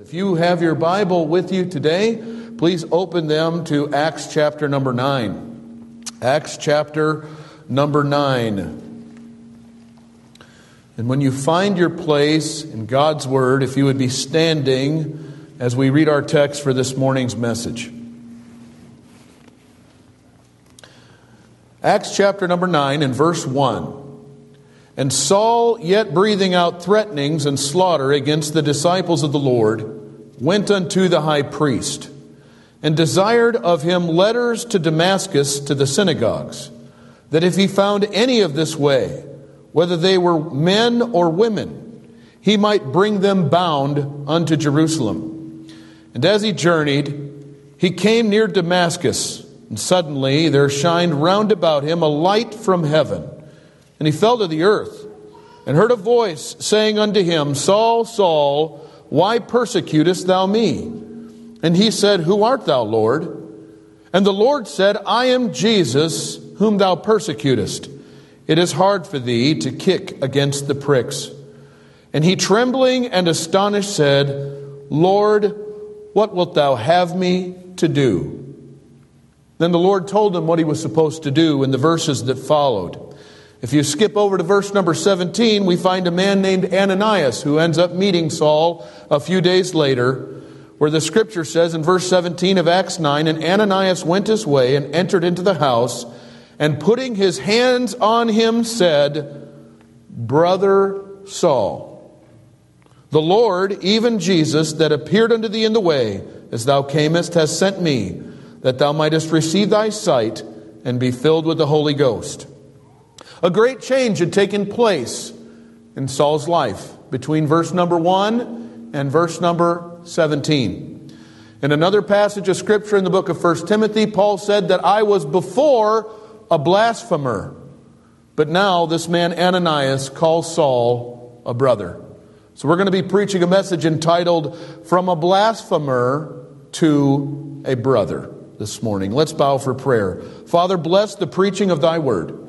If you have your Bible with you today, please open them to Acts chapter number 9. Acts chapter number 9. And when you find your place in God's Word, if you would be standing as we read our text for this morning's message. Acts chapter number 9 and verse 1. And Saul, yet breathing out threatenings and slaughter against the disciples of the Lord, went unto the high priest, and desired of him letters to Damascus to the synagogues, that if he found any of this way, whether they were men or women, he might bring them bound unto Jerusalem. And as he journeyed, he came near Damascus, and suddenly there shined round about him a light from heaven. And he fell to the earth and heard a voice saying unto him, Saul, Saul, why persecutest thou me? And he said, Who art thou, Lord? And the Lord said, I am Jesus, whom thou persecutest. It is hard for thee to kick against the pricks. And he, trembling and astonished, said, Lord, what wilt thou have me to do? Then the Lord told him what he was supposed to do in the verses that followed. If you skip over to verse number 17, we find a man named Ananias who ends up meeting Saul a few days later, where the scripture says in verse 17 of Acts 9 And Ananias went his way and entered into the house, and putting his hands on him said, Brother Saul, the Lord, even Jesus, that appeared unto thee in the way, as thou camest, has sent me, that thou mightest receive thy sight and be filled with the Holy Ghost. A great change had taken place in Saul's life between verse number 1 and verse number 17. In another passage of scripture in the book of 1 Timothy, Paul said that I was before a blasphemer, but now this man Ananias calls Saul a brother. So we're going to be preaching a message entitled From a Blasphemer to a Brother this morning. Let's bow for prayer. Father, bless the preaching of thy word.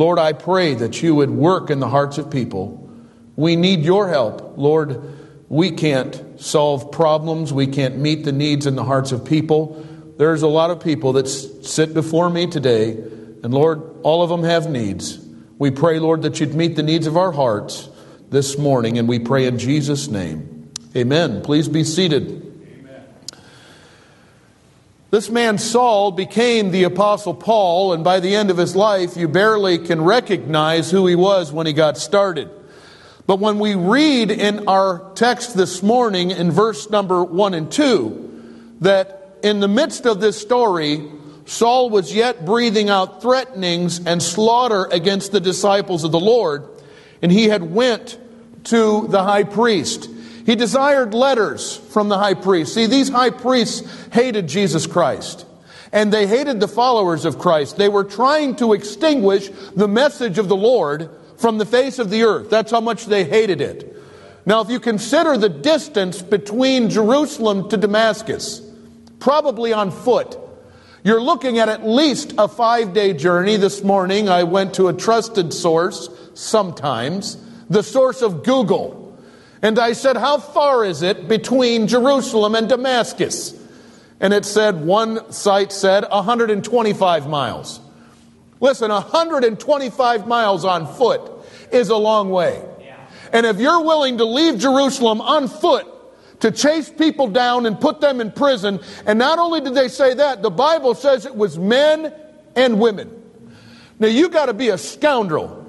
Lord, I pray that you would work in the hearts of people. We need your help. Lord, we can't solve problems, we can't meet the needs in the hearts of people. There's a lot of people that sit before me today, and Lord, all of them have needs. We pray, Lord, that you'd meet the needs of our hearts this morning, and we pray in Jesus' name. Amen. Please be seated. This man Saul became the Apostle Paul, and by the end of his life, you barely can recognize who he was when he got started. But when we read in our text this morning in verse number 1 and 2, that in the midst of this story, Saul was yet breathing out threatenings and slaughter against the disciples of the Lord, and he had went to the high priest. He desired letters from the high priest. See, these high priests hated Jesus Christ. And they hated the followers of Christ. They were trying to extinguish the message of the Lord from the face of the earth. That's how much they hated it. Now, if you consider the distance between Jerusalem to Damascus, probably on foot, you're looking at at least a five day journey. This morning, I went to a trusted source, sometimes, the source of Google. And I said, How far is it between Jerusalem and Damascus? And it said, one site said 125 miles. Listen, 125 miles on foot is a long way. And if you're willing to leave Jerusalem on foot to chase people down and put them in prison, and not only did they say that, the Bible says it was men and women. Now you got to be a scoundrel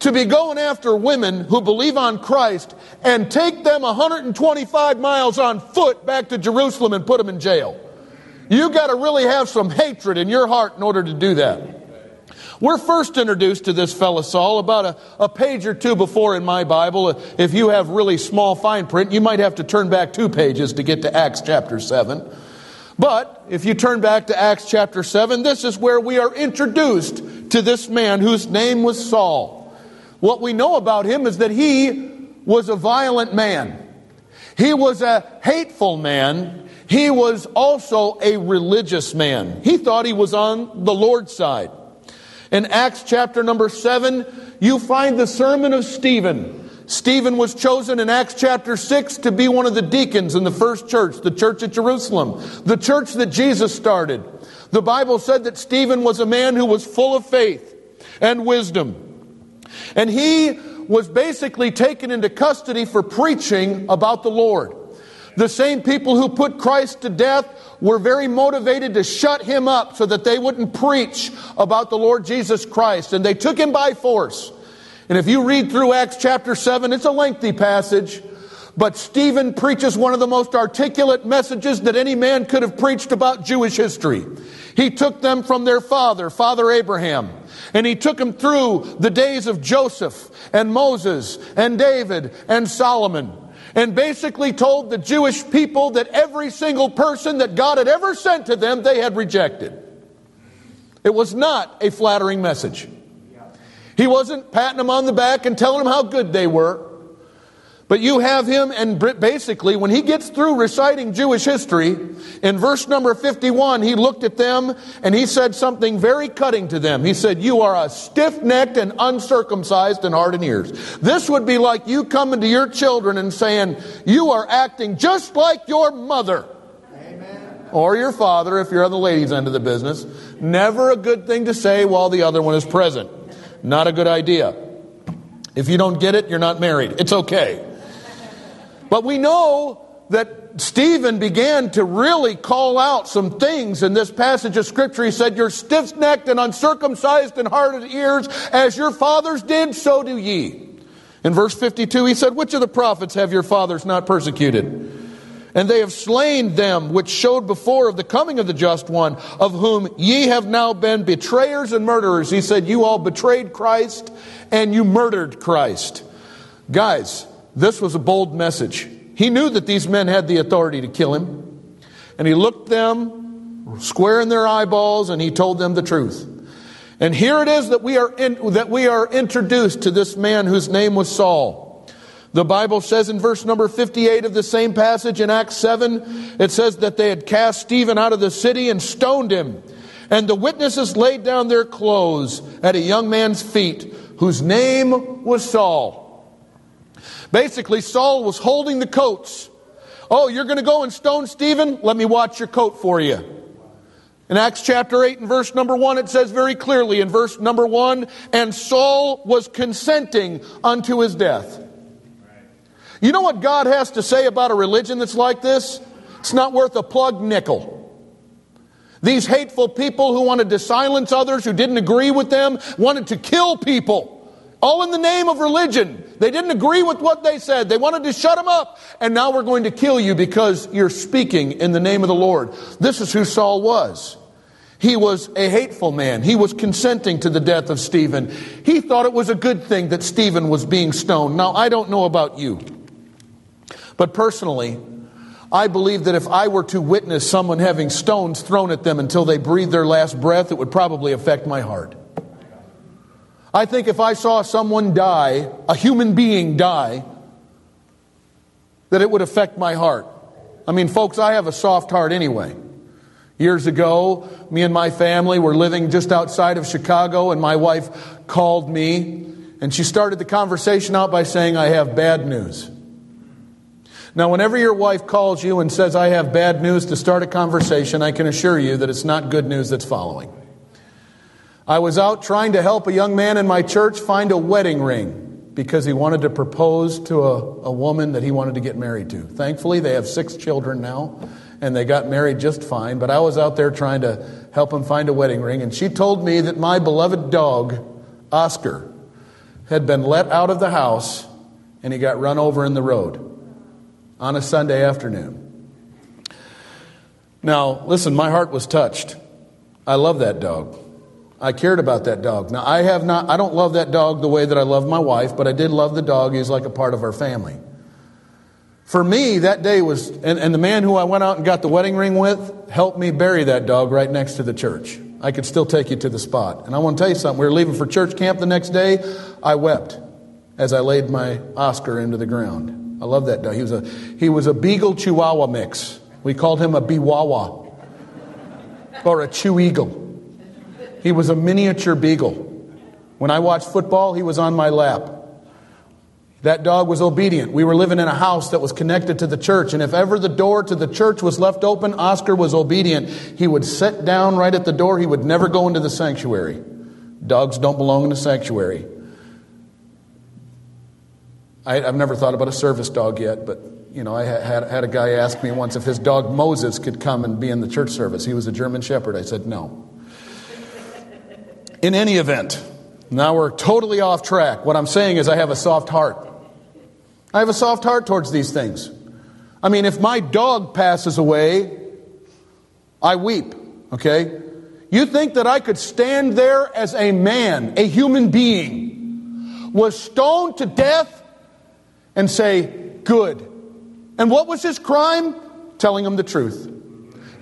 to be going after women who believe on Christ and take them 125 miles on foot back to Jerusalem and put them in jail. You got to really have some hatred in your heart in order to do that. We're first introduced to this fellow Saul about a, a, page or two before in my Bible. If you have really small fine print, you might have to turn back two pages to get to Acts chapter 7. But if you turn back to Acts chapter 7, this is where we are introduced to this man whose name was Saul. What we know about him is that he was a violent man. He was a hateful man. He was also a religious man. He thought he was on the Lord's side. In Acts chapter number 7, you find the sermon of Stephen. Stephen was chosen in Acts chapter 6 to be one of the deacons in the first church, the church at Jerusalem, the church that Jesus started. The Bible said that Stephen was a man who was full of faith and wisdom. And he was basically taken into custody for preaching about the Lord. The same people who put Christ to death were very motivated to shut him up so that they wouldn't preach about the Lord Jesus Christ. And they took him by force. And if you read through Acts chapter 7, it's a lengthy passage, but Stephen preaches one of the most articulate messages that any man could have preached about Jewish history. He took them from their father, Father Abraham, and he took them through the days of Joseph and Moses and David and Solomon and basically told the Jewish people that every single person that God had ever sent to them, they had rejected. It was not a flattering message. He wasn't patting them on the back and telling them how good they were. But you have him, and basically, when he gets through reciting Jewish history, in verse number 51, he looked at them and he said something very cutting to them. He said, You are a stiff necked and uncircumcised in heart and ears. This would be like you coming to your children and saying, You are acting just like your mother. Amen. Or your father, if you're on the ladies' end of the business. Never a good thing to say while the other one is present. Not a good idea. If you don't get it, you're not married. It's okay. But we know that Stephen began to really call out some things in this passage of Scripture. He said, You're stiff necked and uncircumcised in heart and ears, as your fathers did, so do ye. In verse 52, he said, Which of the prophets have your fathers not persecuted? And they have slain them which showed before of the coming of the just one, of whom ye have now been betrayers and murderers. He said, You all betrayed Christ and you murdered Christ. Guys, this was a bold message. He knew that these men had the authority to kill him. And he looked them square in their eyeballs and he told them the truth. And here it is that we are, in, that we are introduced to this man whose name was Saul. The Bible says in verse number 58 of the same passage in Acts 7, it says that they had cast Stephen out of the city and stoned him. And the witnesses laid down their clothes at a young man's feet whose name was Saul. Basically, Saul was holding the coats. Oh, you're going to go and stone Stephen? Let me watch your coat for you. In Acts chapter 8 and verse number 1, it says very clearly in verse number 1 and Saul was consenting unto his death. You know what God has to say about a religion that's like this? It's not worth a plug nickel. These hateful people who wanted to silence others who didn't agree with them wanted to kill people. All in the name of religion. They didn't agree with what they said. They wanted to shut them up. And now we're going to kill you because you're speaking in the name of the Lord. This is who Saul was. He was a hateful man. He was consenting to the death of Stephen. He thought it was a good thing that Stephen was being stoned. Now, I don't know about you. But personally, I believe that if I were to witness someone having stones thrown at them until they breathed their last breath, it would probably affect my heart. I think if I saw someone die, a human being die, that it would affect my heart. I mean, folks, I have a soft heart anyway. Years ago, me and my family were living just outside of Chicago, and my wife called me, and she started the conversation out by saying, I have bad news. Now, whenever your wife calls you and says, I have bad news to start a conversation, I can assure you that it's not good news that's following. I was out trying to help a young man in my church find a wedding ring because he wanted to propose to a, a woman that he wanted to get married to. Thankfully, they have six children now, and they got married just fine. But I was out there trying to help him find a wedding ring, and she told me that my beloved dog, Oscar, had been let out of the house and he got run over in the road on a Sunday afternoon. Now, listen, my heart was touched. I love that dog. I cared about that dog. Now, I have not, I don't love that dog the way that I love my wife, but I did love the dog. He's like a part of our family. For me, that day was, and, and the man who I went out and got the wedding ring with helped me bury that dog right next to the church. I could still take you to the spot. And I want to tell you something. We were leaving for church camp the next day. I wept as I laid my Oscar into the ground. I love that dog. He was a, he was a Beagle Chihuahua mix. We called him a Biwawa or a Chew Eagle. He was a miniature beagle. When I watched football, he was on my lap. That dog was obedient. We were living in a house that was connected to the church, and if ever the door to the church was left open, Oscar was obedient. He would sit down right at the door. He would never go into the sanctuary. Dogs don't belong in the sanctuary. I, have never thought about a service dog yet, but you know, I had, had a guy ask me once if his dog Moses could come and be in the church service. He was a German Shepherd. I said no. In any event, now we're totally off track. What I'm saying is, I have a soft heart. I have a soft heart towards these things. I mean, if my dog passes away, I weep, okay? You think that I could stand there as a man, a human being, was stoned to death and say, Good. And what was his crime? Telling them the truth.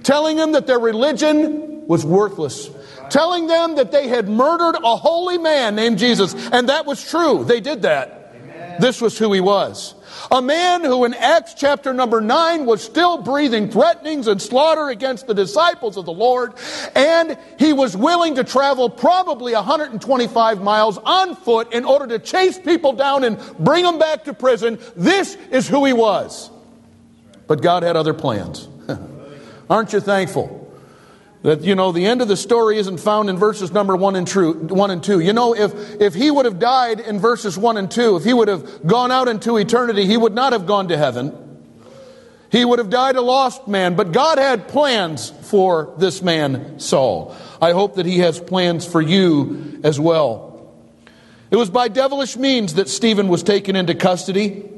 Telling them that their religion was worthless. Telling them that they had murdered a holy man named Jesus. And that was true. They did that. Amen. This was who he was. A man who in Acts chapter number 9 was still breathing threatenings and slaughter against the disciples of the Lord, and he was willing to travel probably 125 miles on foot in order to chase people down and bring them back to prison. This is who he was. But God had other plans. Aren't you thankful? That, you know, the end of the story isn't found in verses number one and, true, one and two. You know, if, if he would have died in verses one and two, if he would have gone out into eternity, he would not have gone to heaven. He would have died a lost man, but God had plans for this man, Saul. I hope that he has plans for you as well. It was by devilish means that Stephen was taken into custody.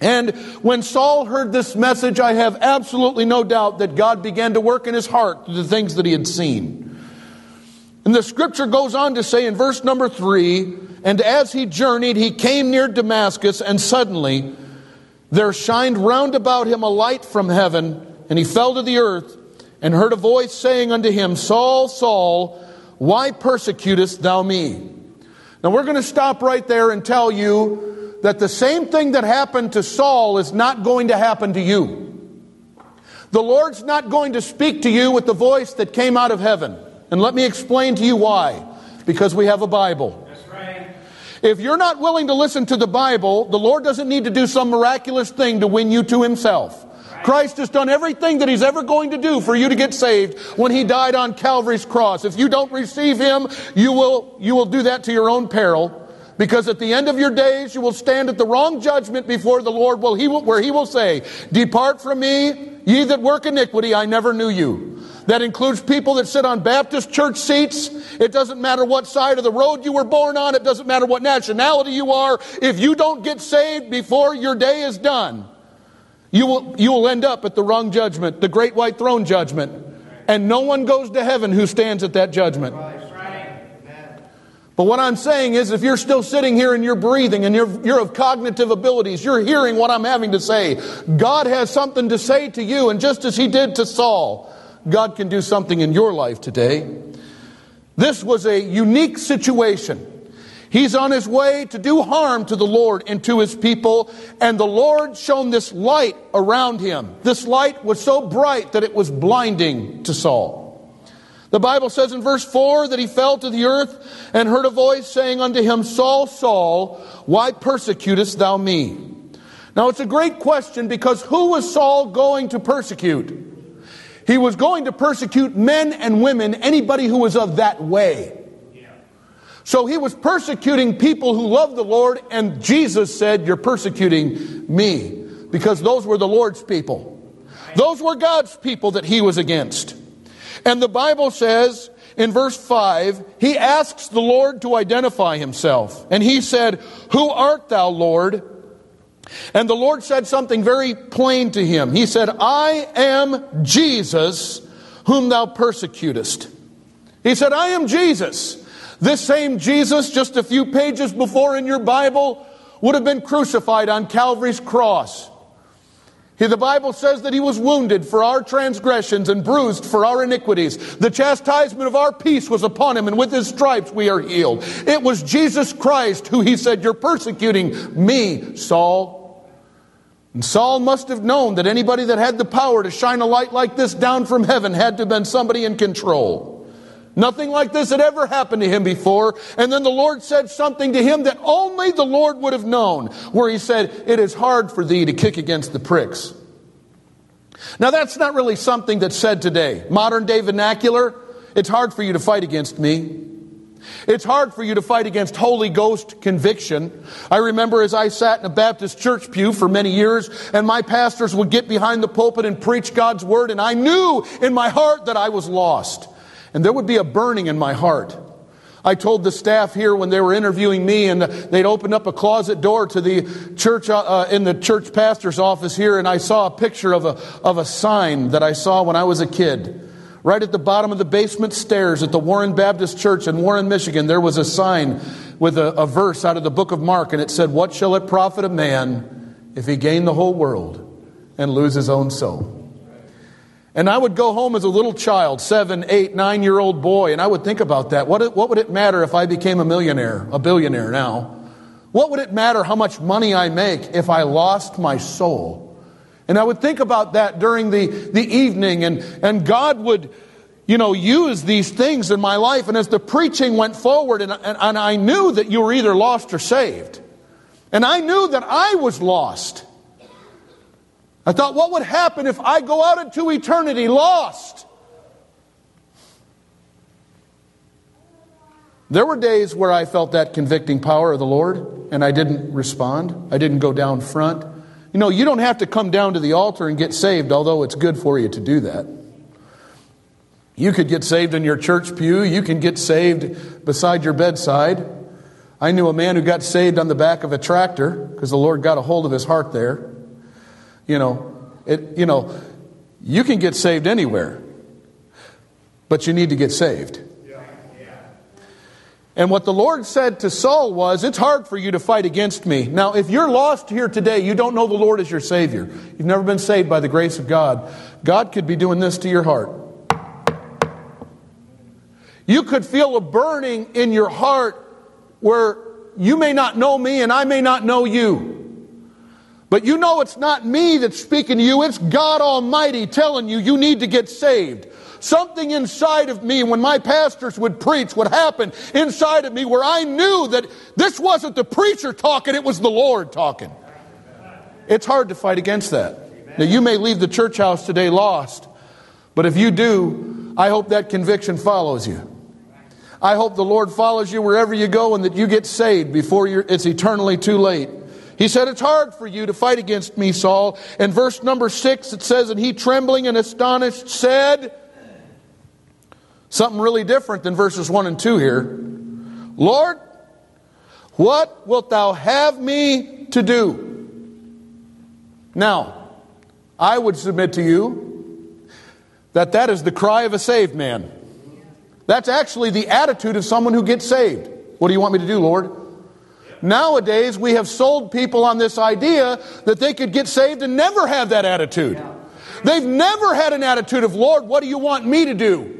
And when Saul heard this message, I have absolutely no doubt that God began to work in his heart through the things that he had seen. And the scripture goes on to say in verse number three, and as he journeyed, he came near Damascus, and suddenly there shined round about him a light from heaven, and he fell to the earth, and heard a voice saying unto him, Saul, Saul, why persecutest thou me? Now we're going to stop right there and tell you that the same thing that happened to Saul is not going to happen to you. The Lord's not going to speak to you with the voice that came out of heaven. And let me explain to you why. Because we have a Bible. If you're not willing to listen to the Bible, the Lord doesn't need to do some miraculous thing to win you to Himself. Christ has done everything that He's ever going to do for you to get saved when He died on Calvary's cross. If you don't receive Him, you will, you will do that to your own peril. Because at the end of your days, you will stand at the wrong judgment before the Lord, where he will, say, Depart from me, ye that work iniquity, I never knew you. That includes people that sit on Baptist church seats. It doesn't matter what side of the road you were born on. It doesn't matter what nationality you are. If you don't get saved before your day is done, you will, you will end up at the wrong judgment, the great white throne judgment. And no one goes to heaven who stands at that judgment. But what I'm saying is, if you're still sitting here and you're breathing and you're, you're of cognitive abilities, you're hearing what I'm having to say. God has something to say to you, and just as He did to Saul, God can do something in your life today. This was a unique situation. He's on his way to do harm to the Lord and to his people, and the Lord shone this light around him. This light was so bright that it was blinding to Saul. The Bible says in verse 4 that he fell to the earth and heard a voice saying unto him, Saul, Saul, why persecutest thou me? Now it's a great question because who was Saul going to persecute? He was going to persecute men and women, anybody who was of that way. So he was persecuting people who loved the Lord, and Jesus said, You're persecuting me, because those were the Lord's people. Those were God's people that he was against. And the Bible says in verse 5, he asks the Lord to identify himself. And he said, Who art thou, Lord? And the Lord said something very plain to him. He said, I am Jesus whom thou persecutest. He said, I am Jesus. This same Jesus, just a few pages before in your Bible, would have been crucified on Calvary's cross. The Bible says that he was wounded for our transgressions and bruised for our iniquities. The chastisement of our peace was upon him, and with his stripes we are healed. It was Jesus Christ who he said, You're persecuting me, Saul. And Saul must have known that anybody that had the power to shine a light like this down from heaven had to have been somebody in control. Nothing like this had ever happened to him before. And then the Lord said something to him that only the Lord would have known, where he said, It is hard for thee to kick against the pricks. Now, that's not really something that's said today. Modern day vernacular, it's hard for you to fight against me. It's hard for you to fight against Holy Ghost conviction. I remember as I sat in a Baptist church pew for many years, and my pastors would get behind the pulpit and preach God's word, and I knew in my heart that I was lost. And there would be a burning in my heart. I told the staff here when they were interviewing me, and they'd opened up a closet door to the church uh, uh, in the church pastor's office here, and I saw a picture of a of a sign that I saw when I was a kid. Right at the bottom of the basement stairs at the Warren Baptist Church in Warren, Michigan, there was a sign with a, a verse out of the book of Mark, and it said, "What shall it profit a man if he gain the whole world and lose his own soul?" And I would go home as a little child, seven, eight, nine year old boy, and I would think about that. What, what would it matter if I became a millionaire, a billionaire now? What would it matter how much money I make if I lost my soul? And I would think about that during the, the evening, and, and God would, you know, use these things in my life. And as the preaching went forward, and, and, and I knew that you were either lost or saved. And I knew that I was lost. I thought, what would happen if I go out into eternity lost? There were days where I felt that convicting power of the Lord and I didn't respond. I didn't go down front. You know, you don't have to come down to the altar and get saved, although it's good for you to do that. You could get saved in your church pew. You can get saved beside your bedside. I knew a man who got saved on the back of a tractor because the Lord got a hold of his heart there. You know, it, you know, you can get saved anywhere, but you need to get saved. And what the Lord said to Saul was, It's hard for you to fight against me. Now, if you're lost here today, you don't know the Lord as your Savior, you've never been saved by the grace of God, God could be doing this to your heart. You could feel a burning in your heart where you may not know me and I may not know you. But you know it's not me that's speaking to you, it's God Almighty telling you you need to get saved. Something inside of me, when my pastors would preach, would happen inside of me where I knew that this wasn't the preacher talking, it was the Lord talking. It's hard to fight against that. Now, you may leave the church house today lost, but if you do, I hope that conviction follows you. I hope the Lord follows you wherever you go and that you get saved before it's eternally too late. He said, It's hard for you to fight against me, Saul. And verse number six, it says, And he, trembling and astonished, said, Something really different than verses 1 and 2 here. Lord, what wilt thou have me to do? Now, I would submit to you that that is the cry of a saved man. That's actually the attitude of someone who gets saved. What do you want me to do, Lord? Nowadays, we have sold people on this idea that they could get saved and never have that attitude. They've never had an attitude of, Lord, what do you want me to do?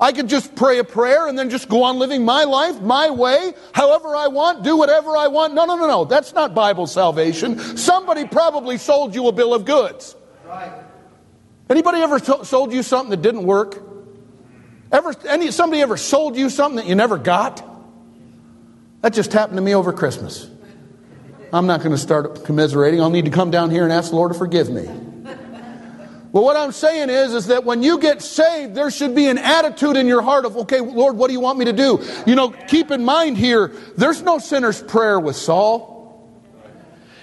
I could just pray a prayer and then just go on living my life my way, however I want, do whatever I want. No, no, no, no. That's not Bible salvation. Somebody probably sold you a bill of goods. Right. Anybody ever sold you something that didn't work? Ever any somebody ever sold you something that you never got? That just happened to me over Christmas. I'm not going to start commiserating. I'll need to come down here and ask the Lord to forgive me. Well, what I'm saying is, is that when you get saved, there should be an attitude in your heart of, okay, Lord, what do you want me to do? You know, keep in mind here, there's no sinner's prayer with Saul.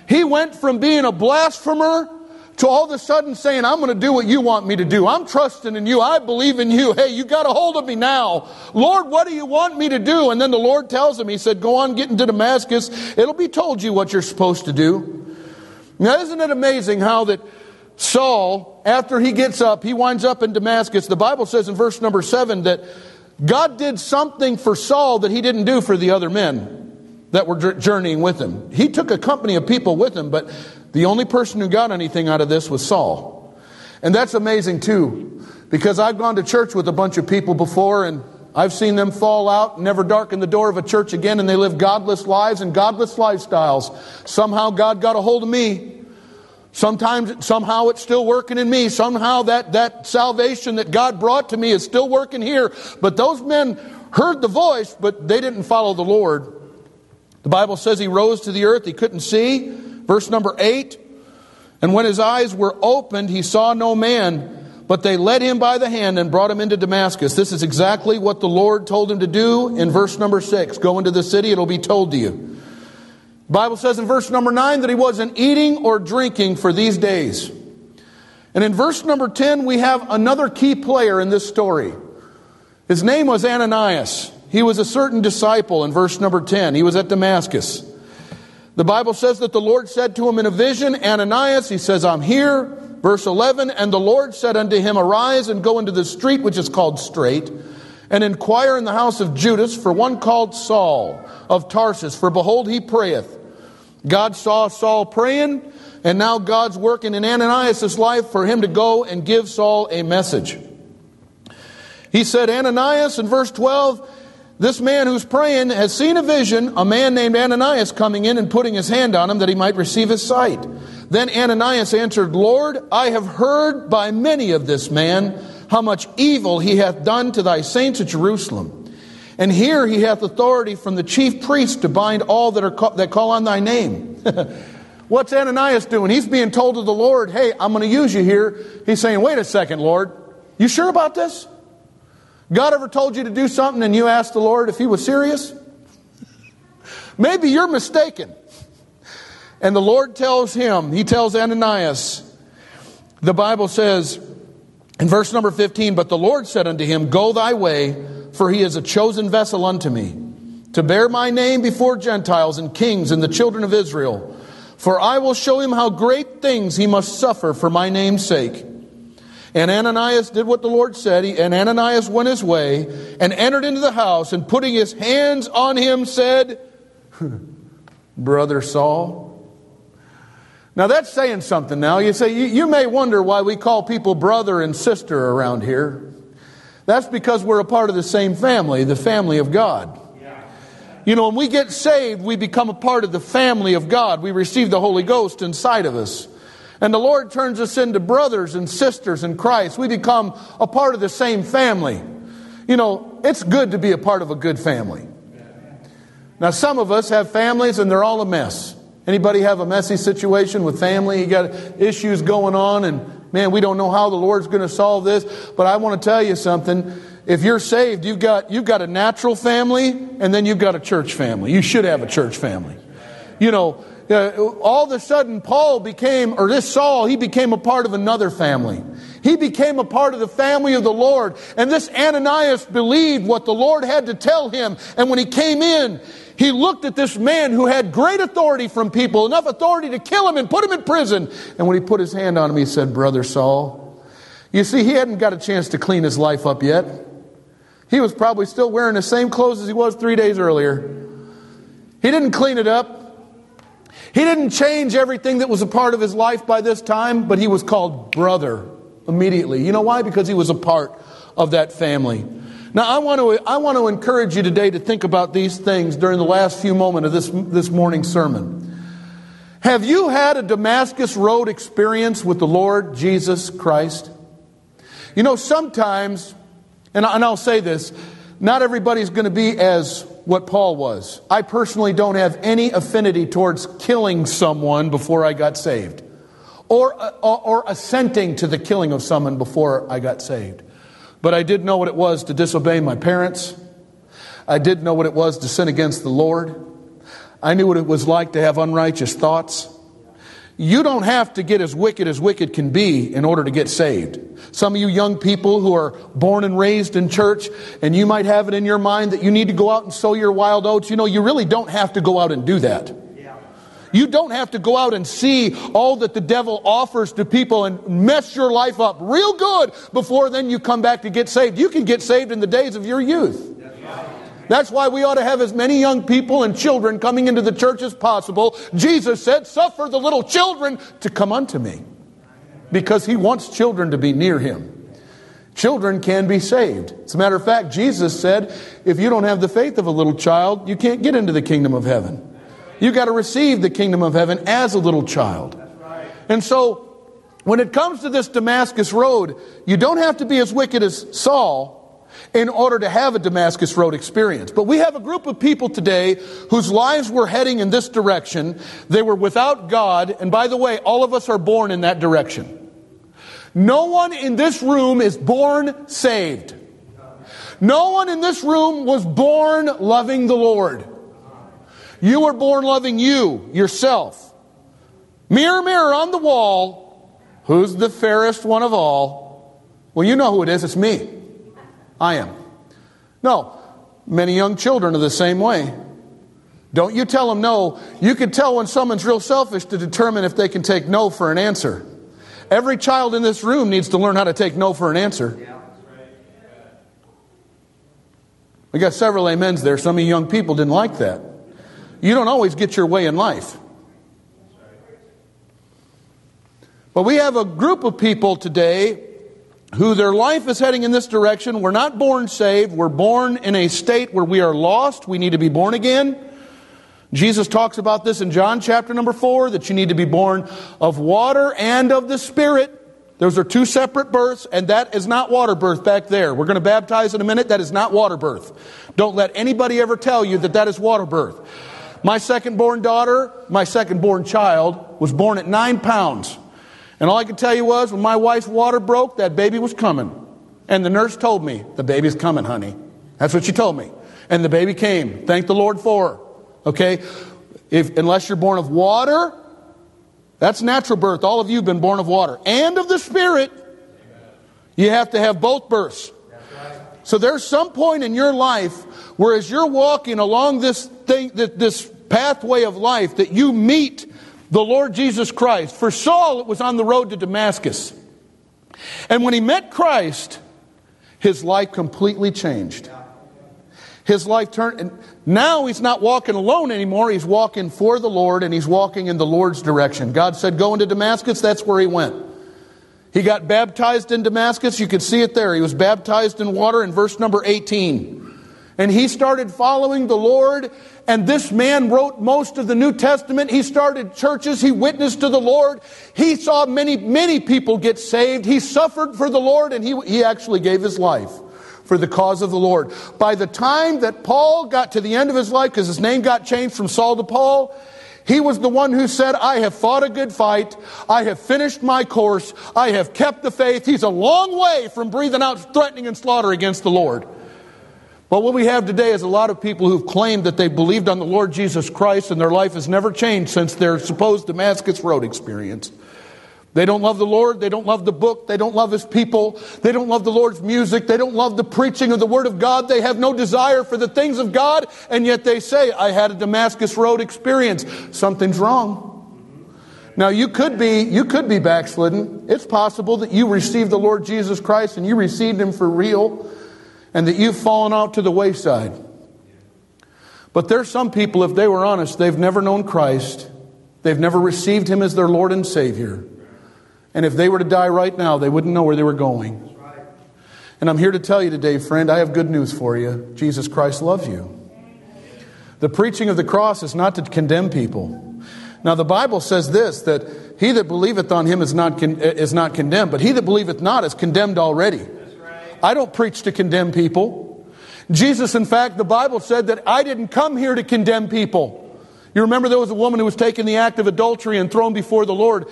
He went from being a blasphemer to all of a sudden saying, I'm going to do what you want me to do. I'm trusting in you. I believe in you. Hey, you got a hold of me now. Lord, what do you want me to do? And then the Lord tells him, He said, Go on, get into Damascus. It'll be told you what you're supposed to do. Now, isn't it amazing how that Saul, after he gets up, he winds up in Damascus. The Bible says in verse number seven that God did something for Saul that he didn't do for the other men that were journeying with him. He took a company of people with him, but the only person who got anything out of this was Saul. And that's amazing too, because I've gone to church with a bunch of people before and I've seen them fall out, never darken the door of a church again, and they live godless lives and godless lifestyles. Somehow God got a hold of me. Sometimes, somehow it's still working in me. Somehow that, that salvation that God brought to me is still working here. But those men heard the voice, but they didn't follow the Lord. The Bible says he rose to the earth. He couldn't see. Verse number eight. And when his eyes were opened, he saw no man, but they led him by the hand and brought him into Damascus. This is exactly what the Lord told him to do in verse number six. Go into the city, it'll be told to you. Bible says in verse number 9 that he wasn't eating or drinking for these days. And in verse number 10, we have another key player in this story. His name was Ananias. He was a certain disciple in verse number 10. He was at Damascus. The Bible says that the Lord said to him in a vision, Ananias, he says, I'm here. Verse 11, and the Lord said unto him, Arise and go into the street which is called Straight, and inquire in the house of Judas for one called Saul of Tarsus, for behold, he prayeth. God saw Saul praying, and now God's working in Ananias' life for him to go and give Saul a message. He said, Ananias, in verse 12, this man who's praying has seen a vision, a man named Ananias coming in and putting his hand on him that he might receive his sight. Then Ananias answered, Lord, I have heard by many of this man how much evil he hath done to thy saints at Jerusalem. And here he hath authority from the chief priest to bind all that, are that call on thy name. What's Ananias doing? He's being told to the Lord, hey, I'm going to use you here. He's saying, wait a second, Lord. You sure about this? God ever told you to do something and you asked the Lord if he was serious? Maybe you're mistaken. And the Lord tells him, he tells Ananias, the Bible says in verse number 15, But the Lord said unto him, Go thy way for he is a chosen vessel unto me, to bear my name before Gentiles and kings and the children of Israel. For I will show him how great things he must suffer for my name's sake. And Ananias did what the Lord said, and Ananias went his way and entered into the house, and putting his hands on him, said, Brother Saul. Now that's saying something now. You say, you, you may wonder why we call people brother and sister around here. That's because we're a part of the same family, the family of God. You know, when we get saved, we become a part of the family of God. We receive the Holy Ghost inside of us. And the Lord turns us into brothers and sisters in Christ. We become a part of the same family. You know, it's good to be a part of a good family. Now, some of us have families and they're all a mess. Anybody have a messy situation with family? You got issues going on and man, we don't know how the Lord's going to solve this. But I want to tell you something. If you're saved, you've got, you've got a natural family and then you've got a church family. You should have a church family. You know, all of a sudden, Paul became, or this Saul, he became a part of another family. He became a part of the family of the Lord. And this Ananias believed what the Lord had to tell him. And when he came in, he looked at this man who had great authority from people, enough authority to kill him and put him in prison. And when he put his hand on him, he said, Brother Saul. You see, he hadn't got a chance to clean his life up yet. He was probably still wearing the same clothes as he was three days earlier. He didn't clean it up. He didn't change everything that was a part of his life by this time, but he was called brother immediately. You know why? Because he was a part of that family. Now, I want, to, I want to encourage you today to think about these things during the last few moments of this, this morning's sermon. Have you had a Damascus Road experience with the Lord Jesus Christ? You know, sometimes, and I'll say this, not everybody's going to be as what Paul was. I personally don't have any affinity towards killing someone before I got saved or, or, or assenting to the killing of someone before I got saved. But I did know what it was to disobey my parents. I did know what it was to sin against the Lord. I knew what it was like to have unrighteous thoughts. You don't have to get as wicked as wicked can be in order to get saved. Some of you young people who are born and raised in church, and you might have it in your mind that you need to go out and sow your wild oats. You know, you really don't have to go out and do that. You don't have to go out and see all that the devil offers to people and mess your life up real good before then you come back to get saved. You can get saved in the days of your youth. That's why we ought to have as many young people and children coming into the church as possible. Jesus said, Suffer the little children to come unto me. Because he wants children to be near him. Children can be saved. As a matter of fact, Jesus said, If you don't have the faith of a little child, you can't get into the kingdom of heaven. You've got to receive the kingdom of heaven as a little child. And so, when it comes to this Damascus road, you don't have to be as wicked as Saul in order to have a Damascus Road experience. But we have a group of people today whose lives were heading in this direction. They were without God, and by the way, all of us are born in that direction. No one in this room is born saved. No one in this room was born loving the Lord. You were born loving you, yourself. Mirror, mirror on the wall, who's the fairest one of all? Well, you know who it is, it's me. I am. No, many young children are the same way. Don't you tell them no. You can tell when someone's real selfish to determine if they can take no for an answer. Every child in this room needs to learn how to take no for an answer. We got several amens there. Some of you young people didn't like that. You don't always get your way in life. But we have a group of people today who their life is heading in this direction. We're not born saved. We're born in a state where we are lost. We need to be born again. Jesus talks about this in John chapter number four, that you need to be born of water and of the Spirit. Those are two separate births, and that is not water birth back there. We're going to baptize in a minute. That is not water birth. Don't let anybody ever tell you that that is water birth. My second born daughter, my second born child, was born at nine pounds. And all I could tell you was when my wife's water broke, that baby was coming. And the nurse told me, The baby's coming, honey. That's what she told me. And the baby came. Thank the Lord for her. Okay? If, unless you're born of water, that's natural birth. All of you have been born of water and of the Spirit. You have to have both births. So there's some point in your life where as you're walking along this thing, this pathway of life, that you meet the Lord Jesus Christ. For Saul, it was on the road to Damascus. And when he met Christ, his life completely changed. His life turned, and now he's not walking alone anymore. He's walking for the Lord and he's walking in the Lord's direction. God said, Go into Damascus. That's where he went. He got baptized in Damascus. You can see it there. He was baptized in water in verse number 18. And he started following the Lord and this man wrote most of the New Testament. He started churches. He witnessed to the Lord. He saw many, many people get saved. He suffered for the Lord and he, he actually gave his life for the cause of the Lord. By the time that Paul got to the end of his life, because his name got changed from Saul to Paul, he was the one who said, I have fought a good fight. I have finished my course. I have kept the faith. He's a long way from breathing out threatening and slaughter against the Lord. But what we have today is a lot of people who've claimed that they believed on the Lord Jesus Christ and their life has never changed since their supposed Damascus Road experience. They don't love the Lord. They don't love the book. They don't love His people. They don't love the Lord's music. They don't love the preaching of the Word of God. They have no desire for the things of God. And yet they say, I had a Damascus Road experience. Something's wrong. Now you could be, you could be backslidden. It's possible that you received the Lord Jesus Christ and you received Him for real and that you've fallen out to the wayside. But there's some people, if they were honest, they've never known Christ. They've never received Him as their Lord and Savior. And if they were to die right now, they wouldn't know where they were going. And I'm here to tell you today, friend, I have good news for you. Jesus Christ loves you. The preaching of the cross is not to condemn people. Now, the Bible says this that he that believeth on him is not, con- is not condemned, but he that believeth not is condemned already. I don't preach to condemn people. Jesus, in fact, the Bible said that I didn't come here to condemn people. You remember there was a woman who was taken the act of adultery and thrown before the Lord.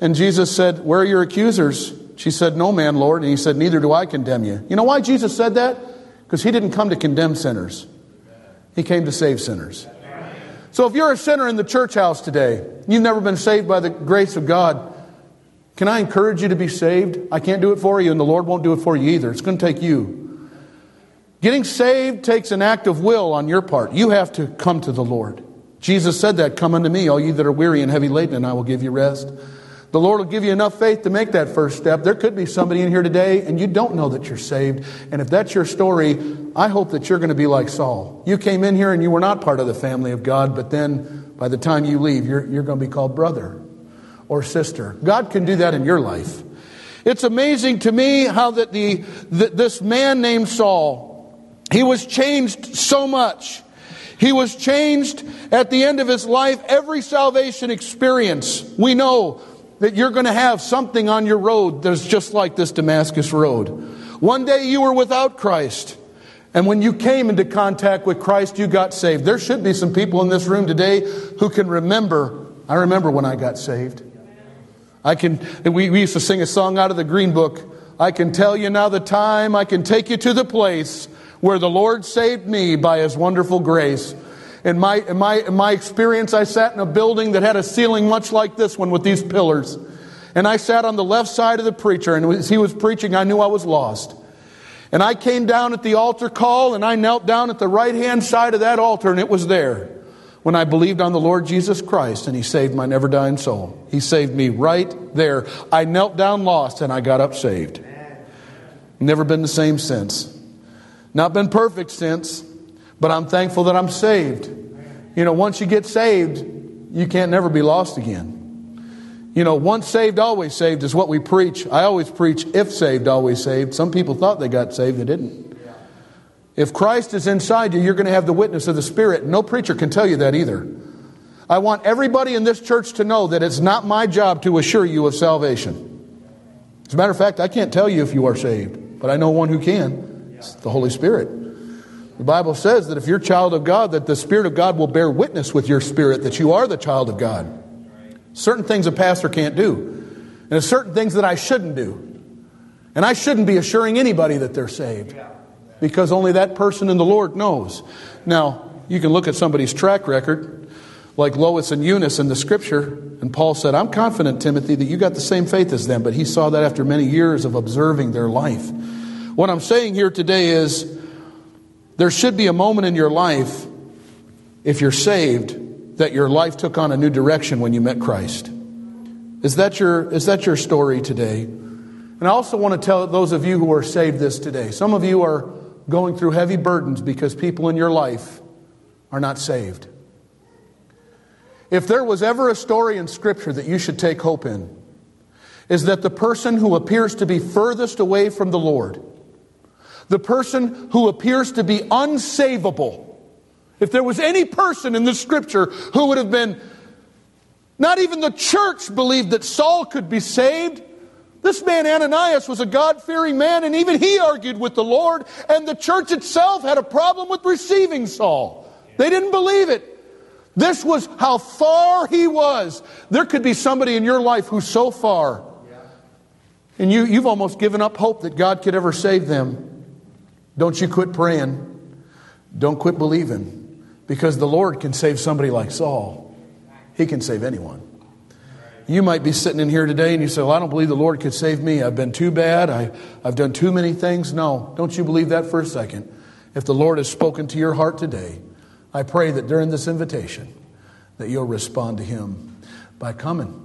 And Jesus said, Where are your accusers? She said, No man, Lord. And he said, Neither do I condemn you. You know why Jesus said that? Because he didn't come to condemn sinners, he came to save sinners. So if you're a sinner in the church house today, you've never been saved by the grace of God, can I encourage you to be saved? I can't do it for you, and the Lord won't do it for you either. It's going to take you. Getting saved takes an act of will on your part. You have to come to the Lord. Jesus said that, Come unto me, all you that are weary and heavy laden, and I will give you rest. The Lord will give you enough faith to make that first step. There could be somebody in here today and you don't know that you're saved. And if that's your story, I hope that you're going to be like Saul. You came in here and you were not part of the family of God, but then by the time you leave, you're, you're going to be called brother or sister. God can do that in your life. It's amazing to me how that the, the this man named Saul, he was changed so much. He was changed at the end of his life. Every salvation experience, we know that you're going to have something on your road that's just like this Damascus road. One day you were without Christ. And when you came into contact with Christ, you got saved. There should be some people in this room today who can remember, I remember when I got saved. I can, we, we used to sing a song out of the Green Book. I can tell you now the time, I can take you to the place where the Lord saved me by his wonderful grace. In my, in my, in my experience, I sat in a building that had a ceiling much like this one with these pillars. And I sat on the left side of the preacher, and as he was preaching, I knew I was lost. And I came down at the altar call, and I knelt down at the right hand side of that altar, and it was there when I believed on the Lord Jesus Christ, and He saved my never dying soul. He saved me right there. I knelt down lost, and I got up saved. Never been the same since. Not been perfect since, but I'm thankful that I'm saved. You know, once you get saved, you can't never be lost again. You know, once saved, always saved is what we preach. I always preach if saved, always saved. Some people thought they got saved, they didn't. If Christ is inside you, you're going to have the witness of the Spirit. No preacher can tell you that either. I want everybody in this church to know that it's not my job to assure you of salvation. As a matter of fact, I can't tell you if you are saved, but I know one who can. It's the Holy Spirit. The Bible says that if you're a child of God, that the Spirit of God will bear witness with your spirit that you are the child of God. Certain things a pastor can't do, and there's certain things that I shouldn't do. And I shouldn't be assuring anybody that they're saved because only that person in the Lord knows. Now, you can look at somebody's track record, like Lois and Eunice in the scripture, and Paul said, I'm confident, Timothy, that you got the same faith as them, but he saw that after many years of observing their life. What I'm saying here today is there should be a moment in your life, if you're saved, that your life took on a new direction when you met Christ. Is that your, is that your story today? And I also want to tell those of you who are saved this today. Some of you are going through heavy burdens because people in your life are not saved. If there was ever a story in Scripture that you should take hope in, is that the person who appears to be furthest away from the Lord, the person who appears to be unsavable. If there was any person in the scripture who would have been, not even the church believed that Saul could be saved. This man Ananias was a God fearing man, and even he argued with the Lord, and the church itself had a problem with receiving Saul. They didn't believe it. This was how far he was. There could be somebody in your life who's so far, and you, you've almost given up hope that God could ever save them. Don't you quit praying. Don't quit believing. Because the Lord can save somebody like Saul. He can save anyone. You might be sitting in here today and you say, Well, I don't believe the Lord could save me. I've been too bad. I, I've done too many things. No, don't you believe that for a second. If the Lord has spoken to your heart today, I pray that during this invitation that you'll respond to Him by coming.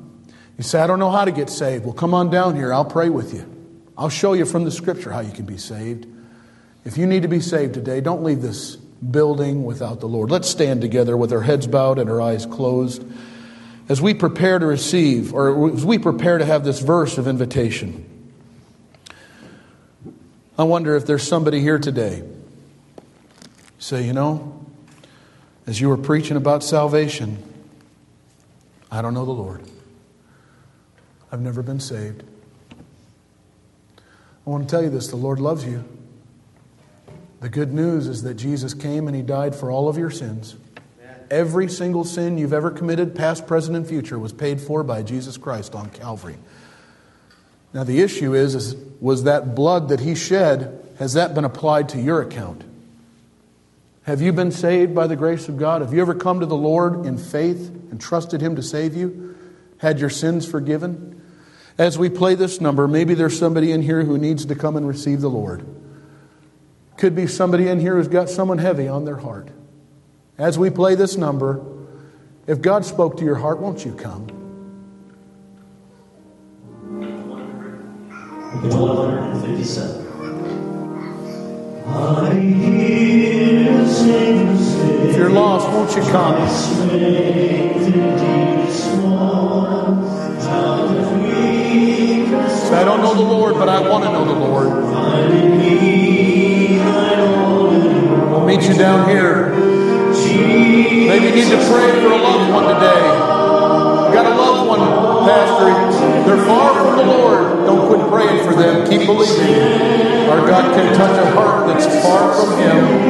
You say, I don't know how to get saved. Well, come on down here. I'll pray with you. I'll show you from the scripture how you can be saved. If you need to be saved today, don't leave this building without the Lord. Let's stand together with our heads bowed and our eyes closed as we prepare to receive, or as we prepare to have this verse of invitation. I wonder if there's somebody here today. Say, you know, as you were preaching about salvation, I don't know the Lord. I've never been saved. I want to tell you this the Lord loves you. The good news is that Jesus came and he died for all of your sins. Every single sin you've ever committed, past, present, and future, was paid for by Jesus Christ on Calvary. Now, the issue is, is was that blood that he shed, has that been applied to your account? Have you been saved by the grace of God? Have you ever come to the Lord in faith and trusted him to save you? Had your sins forgiven? As we play this number, maybe there's somebody in here who needs to come and receive the Lord. Could be somebody in here who's got someone heavy on their heart. As we play this number, if God spoke to your heart, won't you come? 157. If you're lost, won't you come? I don't know the Lord, but I want to know the Lord. We'll meet you down here. Maybe you need to pray for a loved one today. You got a loved one, Pastor. They're far from the Lord. Don't quit praying for them. Keep believing. Our God can touch a heart that's far from Him.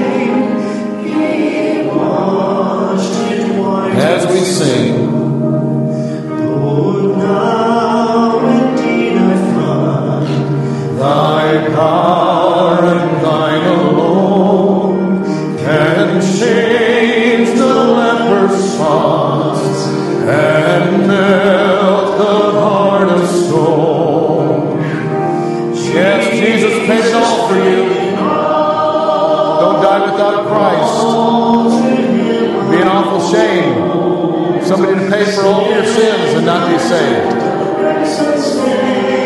As we sing, Thy power Shame. Somebody to pay for all your sins and not be saved.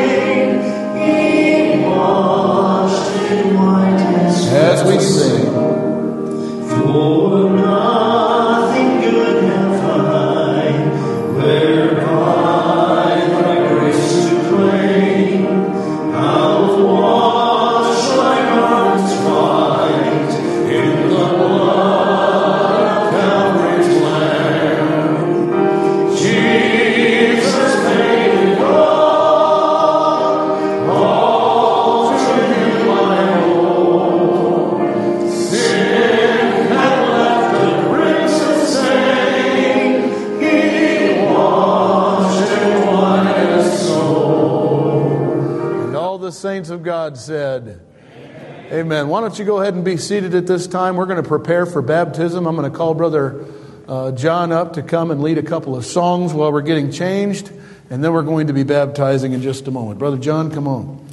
Why don't you go ahead and be seated at this time? We're going to prepare for baptism. I'm going to call Brother uh, John up to come and lead a couple of songs while we're getting changed, and then we're going to be baptizing in just a moment. Brother John, come on.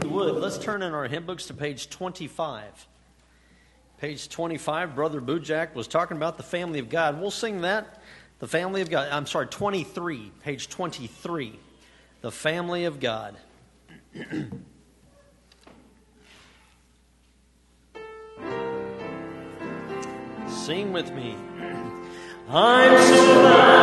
Let's turn in our hymn books to page 25. Page 25, Brother Bujak was talking about the family of God. We'll sing that. The family of God. I'm sorry, 23, page 23. The family of God. Sing with me. I'm so 91.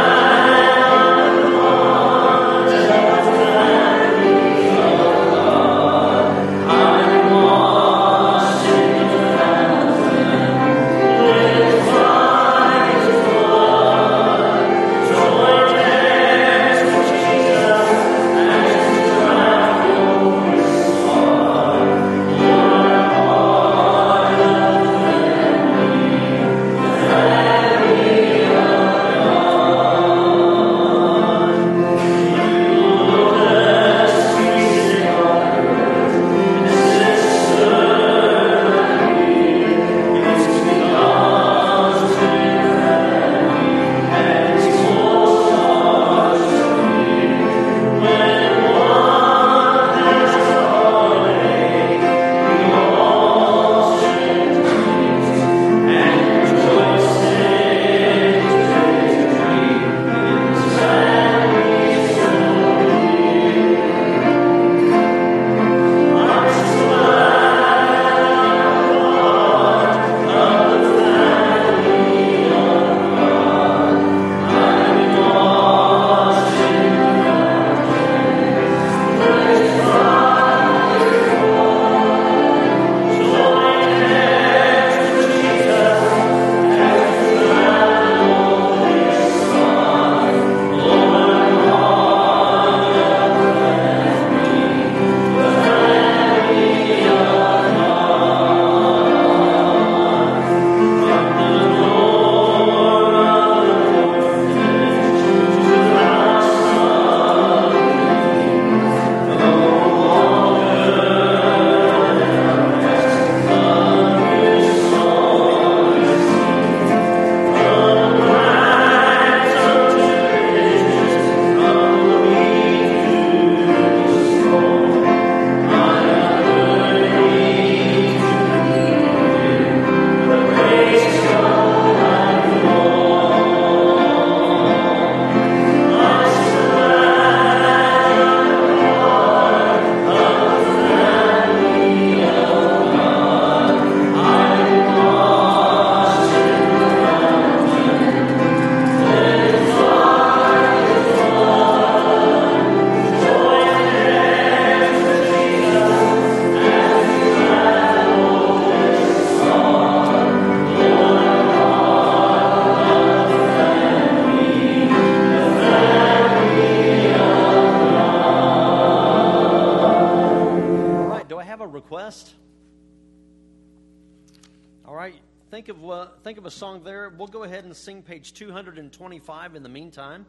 page 225 in the meantime.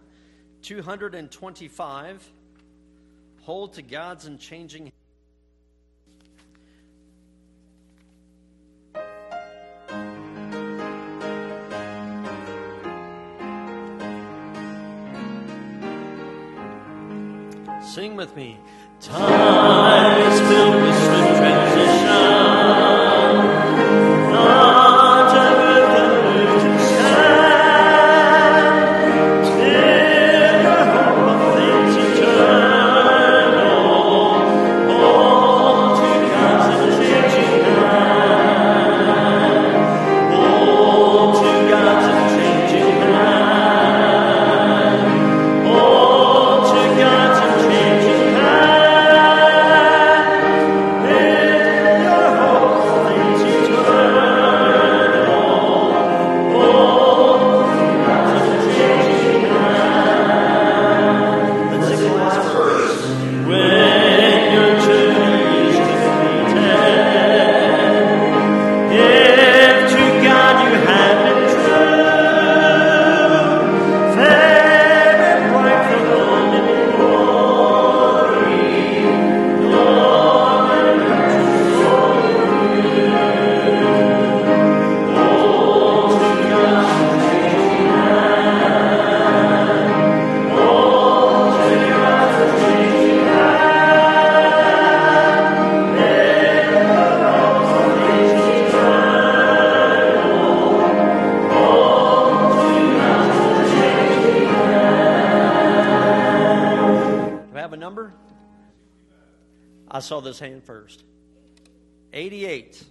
225. Hold to God's unchanging. Sing with me. Time. this hand first. 88.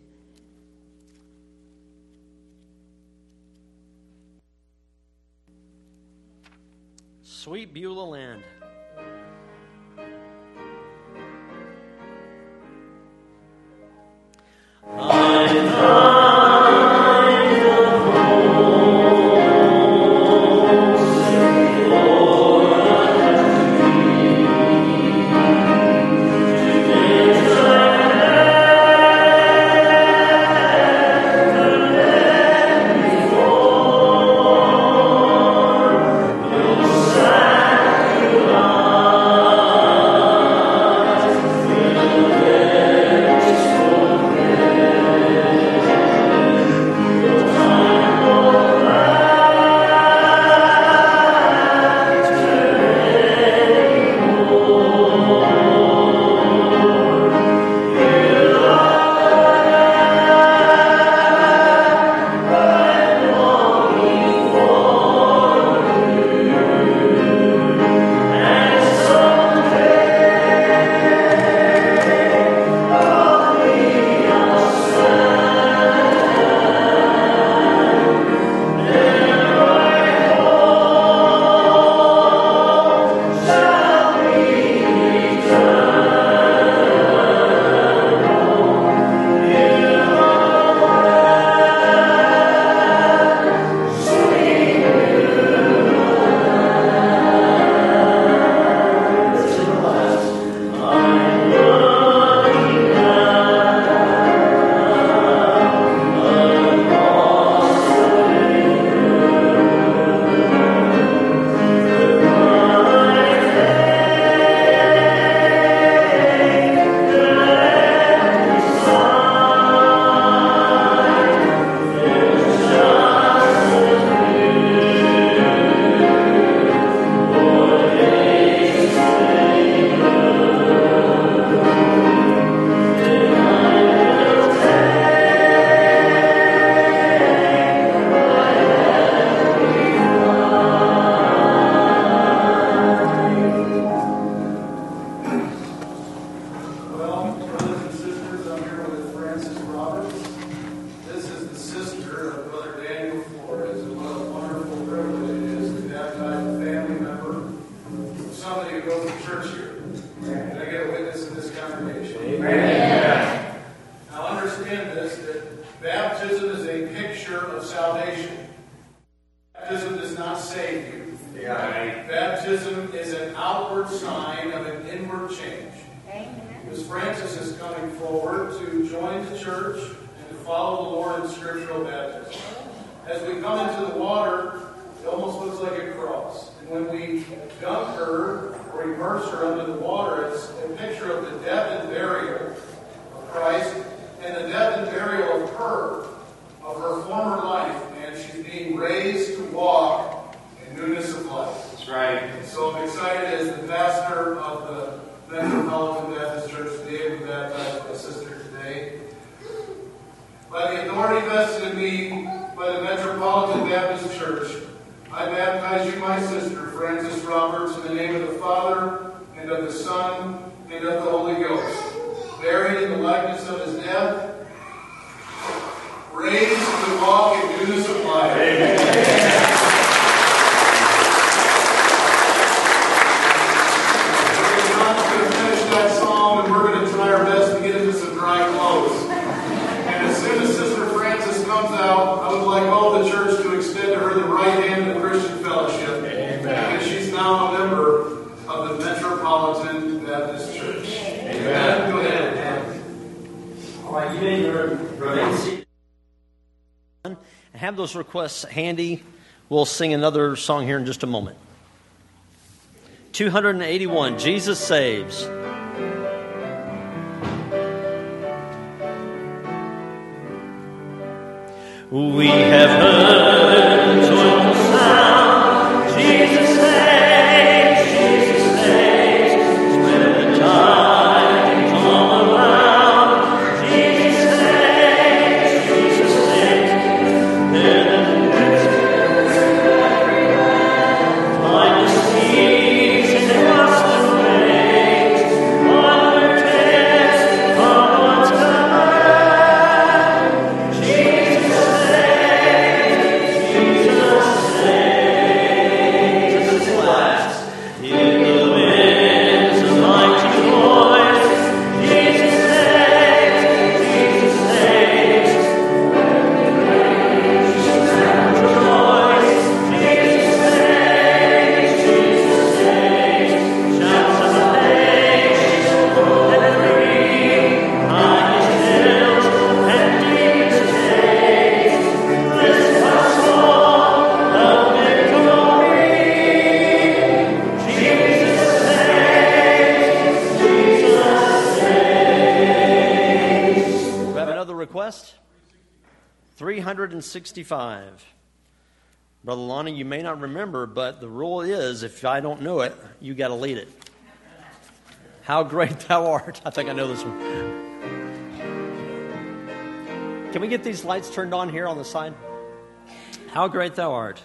Sweet Beulah Land. have those requests handy, we'll sing another song here in just a moment. 281 Jesus Saves. We have heard. 165. Brother Lonnie, you may not remember, but the rule is if I don't know it, you got to lead it. How great thou art. I think I know this one. Can we get these lights turned on here on the side? How great thou art.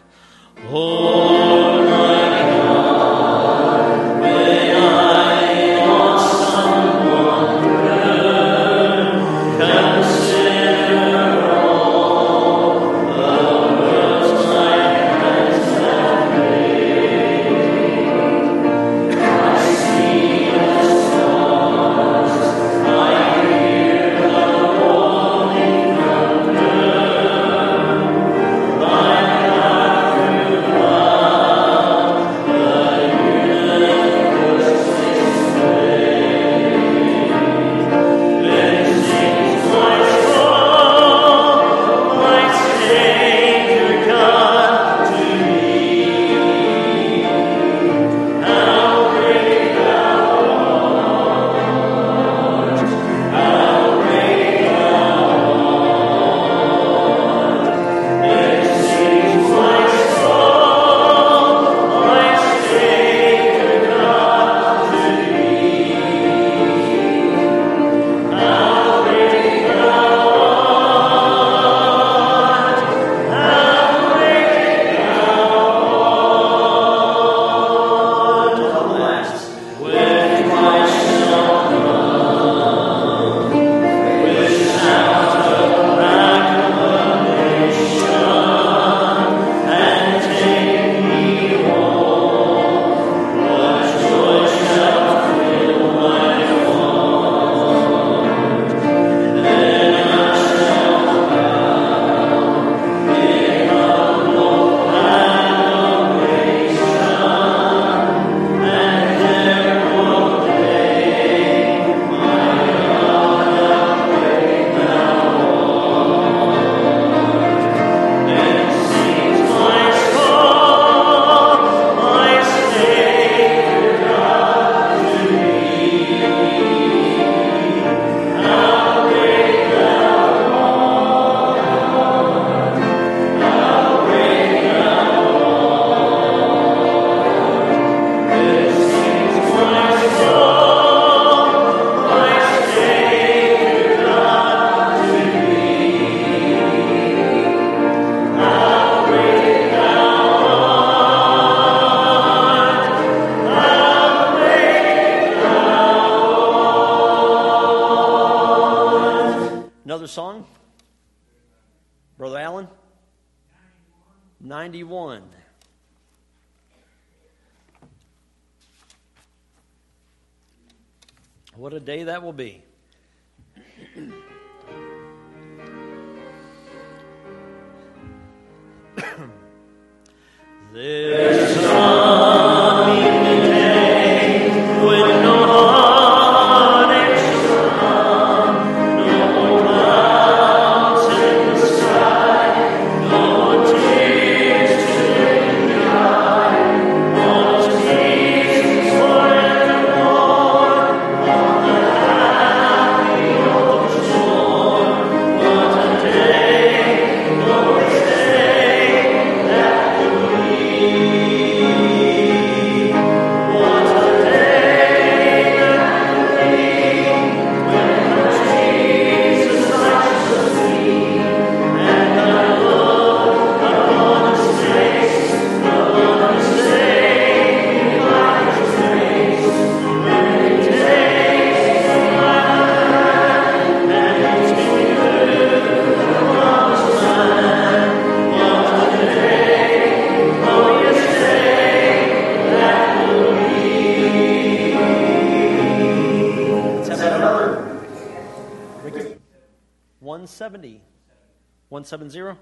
170?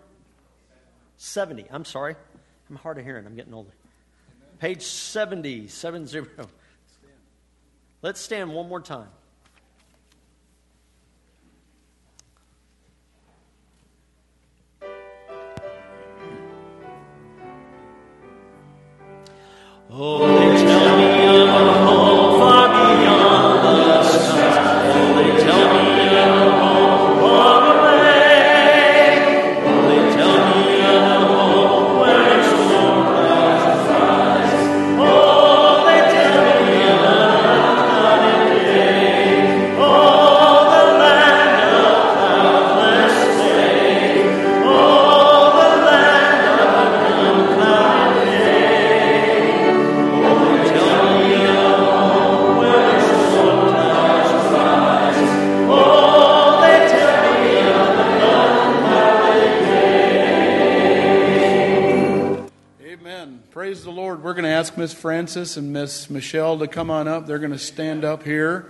70. I'm sorry. I'm hard of hearing. I'm getting older. Page 70. 70. Let's stand one more time. Francis and Miss Michelle to come on up. They're going to stand up here.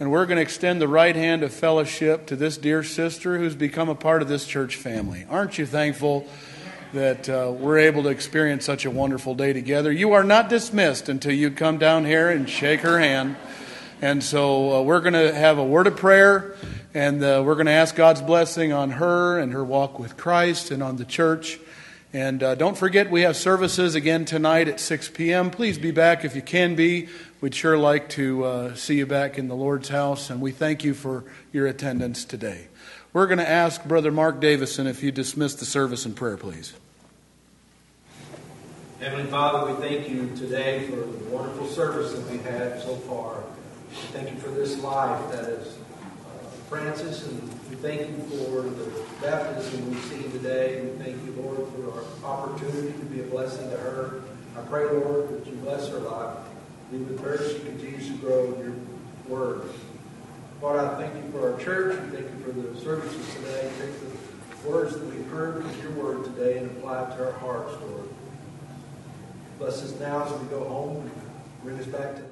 And we're going to extend the right hand of fellowship to this dear sister who's become a part of this church family. Aren't you thankful that uh, we're able to experience such a wonderful day together? You are not dismissed until you come down here and shake her hand. And so uh, we're going to have a word of prayer, and uh, we're going to ask God's blessing on her and her walk with Christ and on the church. And uh, don't forget, we have services again tonight at 6 p.m. Please be back if you can be. We'd sure like to uh, see you back in the Lord's house, and we thank you for your attendance today. We're going to ask Brother Mark Davison if you dismiss the service in prayer, please. Heavenly Father, we thank you today for the wonderful service that we've had so far. Thank you for this life that is uh, Francis, and we thank you for the baptism we've seen today. We thank you, Lord, for our opportunity to be a blessing to her. I pray, Lord, that you bless her life. Be with her she continues to grow in your word. Lord, I thank you for our church. We thank you for the services today. Take the words that we've heard from your word today and apply it to our hearts, Lord. Bless us now as we go home. Bring us back to